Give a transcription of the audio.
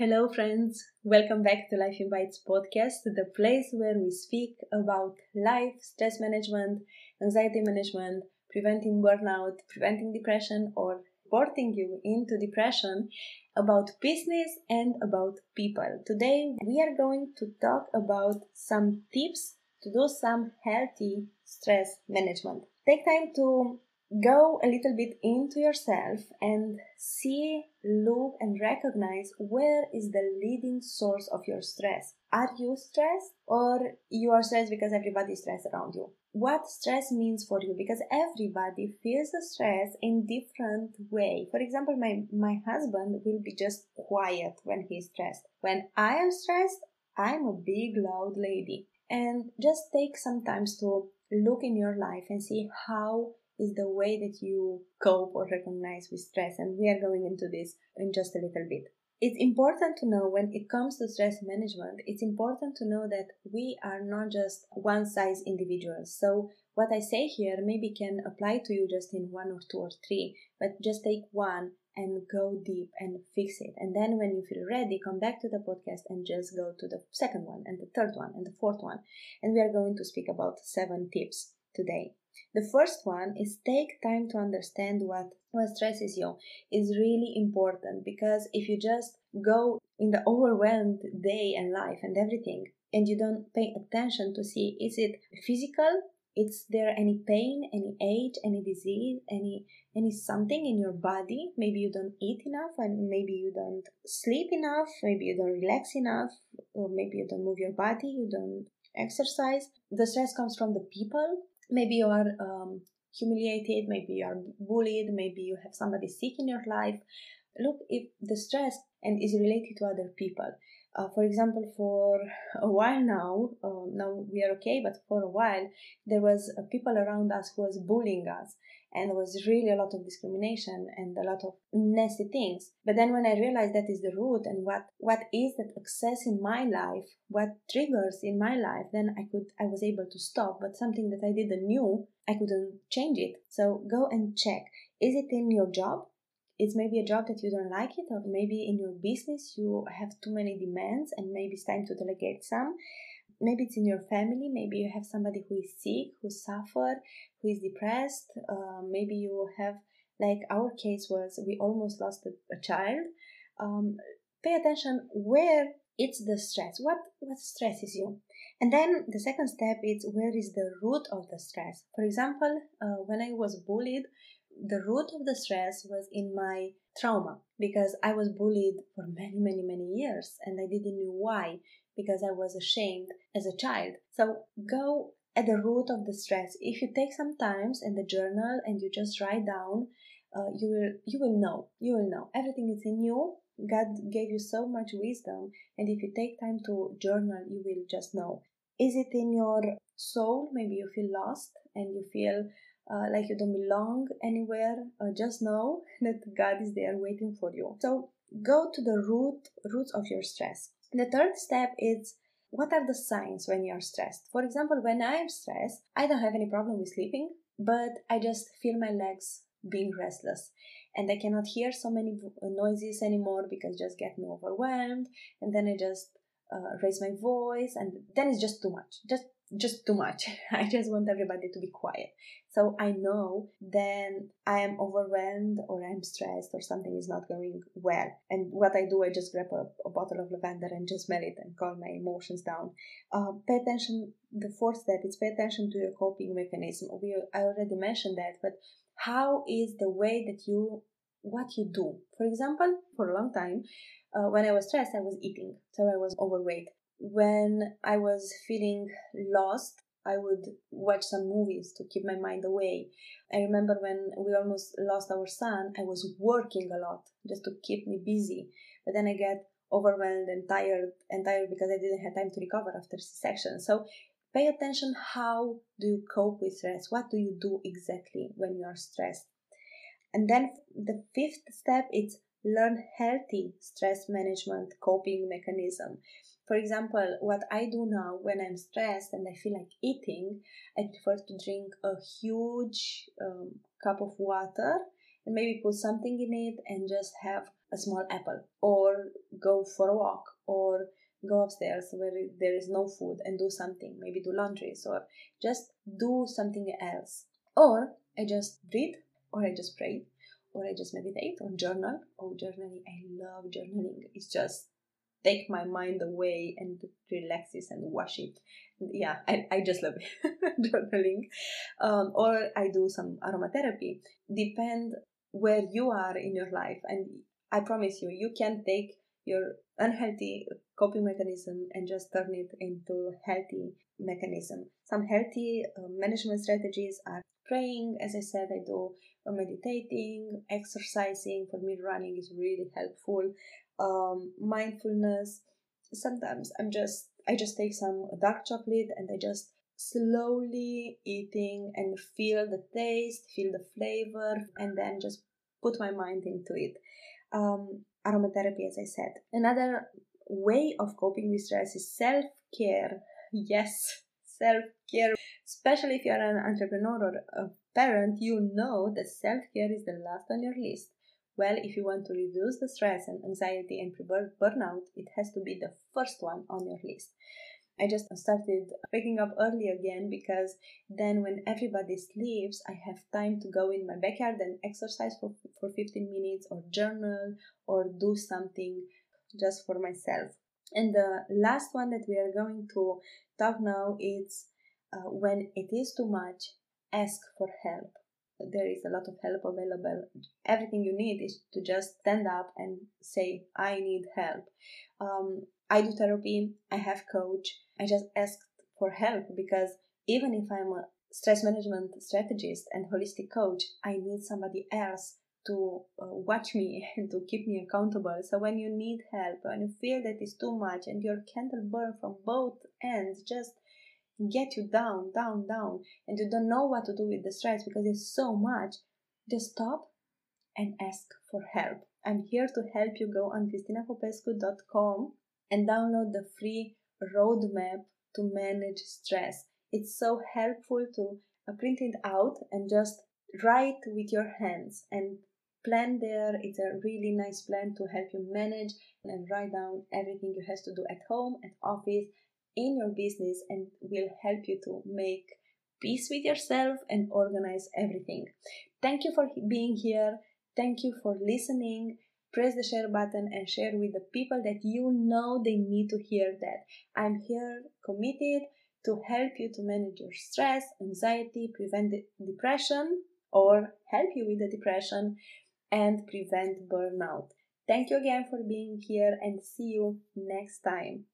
Hello, friends. Welcome back to Life in Bites podcast, the place where we speak about life, stress management, anxiety management, preventing burnout, preventing depression, or porting you into depression, about business and about people. Today, we are going to talk about some tips to do some healthy stress management. Take time to go a little bit into yourself and see, look, and recognize where is the leading source of your stress. Are you stressed or you are stressed because everybody is stressed around you? What stress means for you because everybody feels the stress in different way. For example, my, my husband will be just quiet when he's stressed. When I am stressed, I'm a big loud lady. And just take some time to look in your life and see how is the way that you cope or recognize with stress. And we are going into this in just a little bit. It's important to know when it comes to stress management, it's important to know that we are not just one size individuals. So, what I say here maybe can apply to you just in one or two or three, but just take one and go deep and fix it. And then when you feel ready, come back to the podcast and just go to the second one and the third one and the fourth one. And we are going to speak about seven tips today. The first one is take time to understand what, what stresses you. Is really important because if you just go in the overwhelmed day and life and everything and you don't pay attention to see is it physical? Is there any pain any age any disease any any something in your body? Maybe you don't eat enough and maybe you don't sleep enough maybe you don't relax enough or maybe you don't move your body you don't exercise. The stress comes from the people maybe you are um, humiliated maybe you are bullied maybe you have somebody sick in your life. Look if the stress and is related to other people. Uh, for example for a while now uh, now we are okay but for a while there was uh, people around us who was bullying us and there was really a lot of discrimination and a lot of nasty things. But then when i realized that is the root and what what is that access in my life what triggers in my life then i could i was able to stop. But something that i didn't knew i couldn't change it. So go and check. Is it in your job? It's maybe a job that you don't like it or maybe in your business you have too many demands and maybe it's time to delegate some maybe it's in your family maybe you have somebody who is sick who suffer who is depressed uh, maybe you have like our case was we almost lost a, a child. Um, pay attention where it's the stress what what stresses you. And then the second step is where is the root of the stress. For example uh, when i was bullied the root of the stress was in my trauma because I was bullied for many, many, many years and I didn't know why because I was ashamed as a child. So go at the root of the stress. If you take some times in the journal and you just write down, uh, you will you will know. You will know everything is in you. God gave you so much wisdom, and if you take time to journal, you will just know. Is it in your soul? Maybe you feel lost and you feel uh, like you don't belong anywhere, uh, just know that God is there waiting for you. So go to the root roots of your stress. The third step is what are the signs when you are stressed? For example, when I am stressed, I don't have any problem with sleeping, but I just feel my legs being restless and I cannot hear so many noises anymore because just get me overwhelmed and then I just uh, raise my voice and then it's just too much just just too much. I just want everybody to be quiet. So I know then I am overwhelmed or I'm stressed or something is not going well. And what I do, I just grab a, a bottle of lavender and just smell it and calm my emotions down. Uh, pay attention. The fourth step is pay attention to your coping mechanism. We I already mentioned that, but how is the way that you what you do? For example, for a long time, uh, when I was stressed, I was eating, so I was overweight when I was feeling lost, I would watch some movies to keep my mind away. I remember when we almost lost our son, I was working a lot just to keep me busy. But then I get overwhelmed and tired and tired because I didn't have time to recover after C-section. So pay attention how do you cope with stress? What do you do exactly when you are stressed? And then the fifth step is learn healthy stress management coping mechanism for example, what I do now when I'm stressed and I feel like eating, I prefer to drink a huge um, cup of water and maybe put something in it and just have a small apple or go for a walk or go upstairs where there is no food and do something maybe do laundries or just do something else. Or i just read or i just pray or i just meditate or journal. Oh journaling i love journaling. It's just take my mind away and relaxes and wash it. Yeah i, I just love journaling. Um, or i do some aromatherapy. Depend where you are in your life. And i promise you you can take your unhealthy coping mechanism and just turn it into healthy mechanism. Some healthy uh, management strategies are praying as i said i do meditating exercising. For me running is really helpful um, mindfulness. Sometimes i'm just i just take some dark chocolate and i just slowly eating and feel the taste feel the flavor and then just put my mind into it. Um, aromatherapy as i said. Another way of coping with stress is self-care. Yes self-care. Especially if you're an entrepreneur or a parent you know that self-care is the last on your list well, if you want to reduce the stress and anxiety and prevent burnout, it has to be the first one on your list. I just started waking up early again because then when everybody sleeps, I have time to go in my backyard and exercise for, for 15 minutes or journal or do something just for myself. And the last one that we are going to talk now is uh, when it is too much, ask for help there is a lot of help available. Everything you need is to just stand up and say, I need help. Um, I do therapy, I have coach. I just asked for help because even if I'm a stress management strategist and holistic coach, I need somebody else to uh, watch me and to keep me accountable. So when you need help, when you feel that it's too much and your candle burn from both ends, just get you down, down, down, and you don't know what to do with the stress because it's so much, just stop and ask for help. I'm here to help you go on cristinapopescu.com and download the free roadmap to manage stress. It's so helpful to uh, print it out and just write with your hands and plan there. It's a really nice plan to help you manage and write down everything you have to do at home, at office, in your business and will help you to make peace with yourself and organize everything. Thank you for being here. Thank you for listening. Press the share button and share with the people that you know they need to hear that. I'm here committed to help you to manage your stress, anxiety, prevent depression, or help you with the depression and prevent burnout. Thank you again for being here and see you next time.